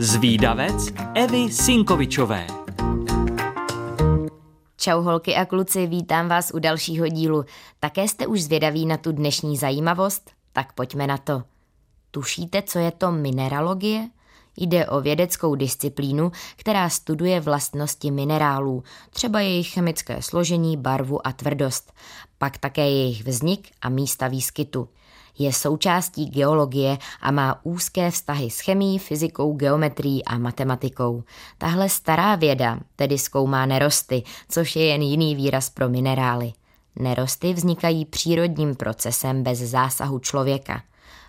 Zvídavec Evy Sinkovičové. Čau holky a kluci, vítám vás u dalšího dílu. Také jste už zvědaví na tu dnešní zajímavost? Tak pojďme na to. Tušíte, co je to mineralogie? Jde o vědeckou disciplínu, která studuje vlastnosti minerálů, třeba jejich chemické složení, barvu a tvrdost, pak také jejich vznik a místa výskytu. Je součástí geologie a má úzké vztahy s chemií, fyzikou, geometrií a matematikou. Tahle stará věda tedy zkoumá nerosty, což je jen jiný výraz pro minerály. Nerosty vznikají přírodním procesem bez zásahu člověka.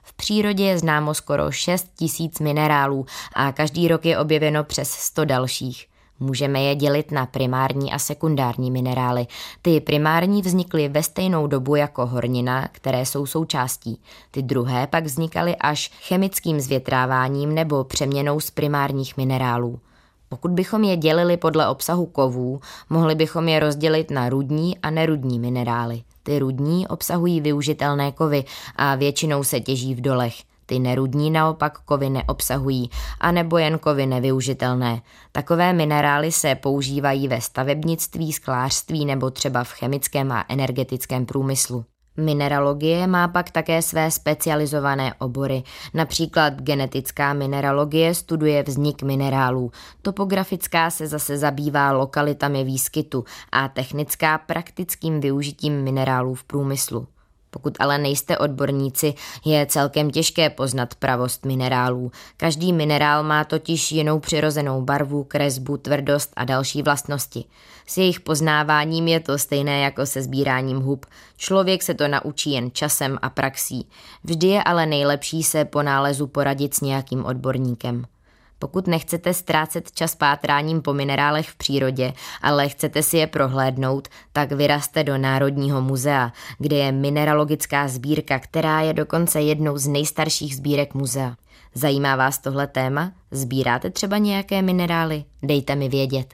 V přírodě je známo skoro 6 tisíc minerálů a každý rok je objeveno přes 100 dalších. Můžeme je dělit na primární a sekundární minerály. Ty primární vznikly ve stejnou dobu jako hornina, které jsou součástí. Ty druhé pak vznikaly až chemickým zvětráváním nebo přeměnou z primárních minerálů. Pokud bychom je dělili podle obsahu kovů, mohli bychom je rozdělit na rudní a nerudní minerály. Ty rudní obsahují využitelné kovy a většinou se těží v dolech. Ty nerudní naopak kovy neobsahují, anebo jen kovy nevyužitelné. Takové minerály se používají ve stavebnictví, sklářství nebo třeba v chemickém a energetickém průmyslu. Mineralogie má pak také své specializované obory. Například genetická mineralogie studuje vznik minerálů, topografická se zase zabývá lokalitami výskytu a technická praktickým využitím minerálů v průmyslu. Pokud ale nejste odborníci, je celkem těžké poznat pravost minerálů. Každý minerál má totiž jinou přirozenou barvu, kresbu, tvrdost a další vlastnosti. S jejich poznáváním je to stejné jako se sbíráním hub. Člověk se to naučí jen časem a praxí. Vždy je ale nejlepší se po nálezu poradit s nějakým odborníkem. Pokud nechcete ztrácet čas pátráním po minerálech v přírodě, ale chcete si je prohlédnout, tak vyraste do Národního muzea, kde je mineralogická sbírka, která je dokonce jednou z nejstarších sbírek muzea. Zajímá vás tohle téma? Sbíráte třeba nějaké minerály? Dejte mi vědět.